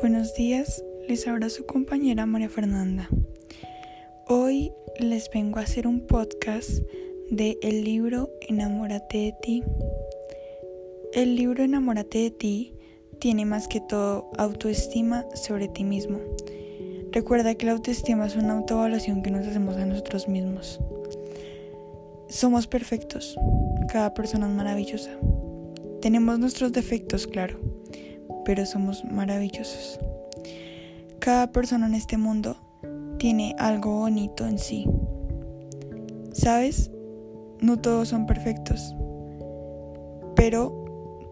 Buenos días, les habla su compañera María Fernanda. Hoy les vengo a hacer un podcast de el libro Enamórate de ti. El libro Enamórate de ti tiene más que todo autoestima sobre ti mismo. Recuerda que la autoestima es una autoevaluación que nos hacemos a nosotros mismos. Somos perfectos, cada persona es maravillosa. Tenemos nuestros defectos, claro pero somos maravillosos. Cada persona en este mundo tiene algo bonito en sí. ¿Sabes? No todos son perfectos, pero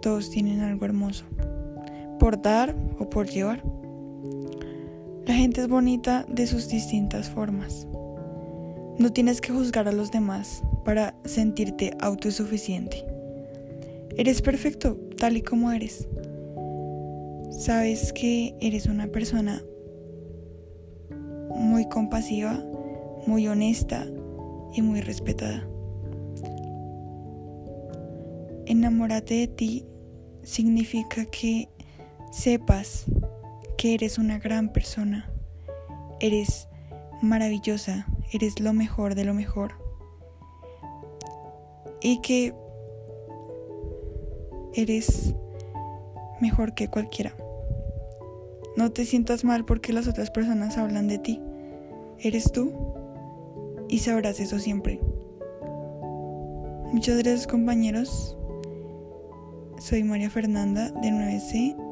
todos tienen algo hermoso, por dar o por llevar. La gente es bonita de sus distintas formas. No tienes que juzgar a los demás para sentirte autosuficiente. Eres perfecto tal y como eres. Sabes que eres una persona muy compasiva, muy honesta y muy respetada. Enamórate de ti significa que sepas que eres una gran persona, eres maravillosa, eres lo mejor de lo mejor y que eres mejor que cualquiera. No te sientas mal porque las otras personas hablan de ti. Eres tú y sabrás eso siempre. Muchas gracias compañeros. Soy María Fernanda de 9C.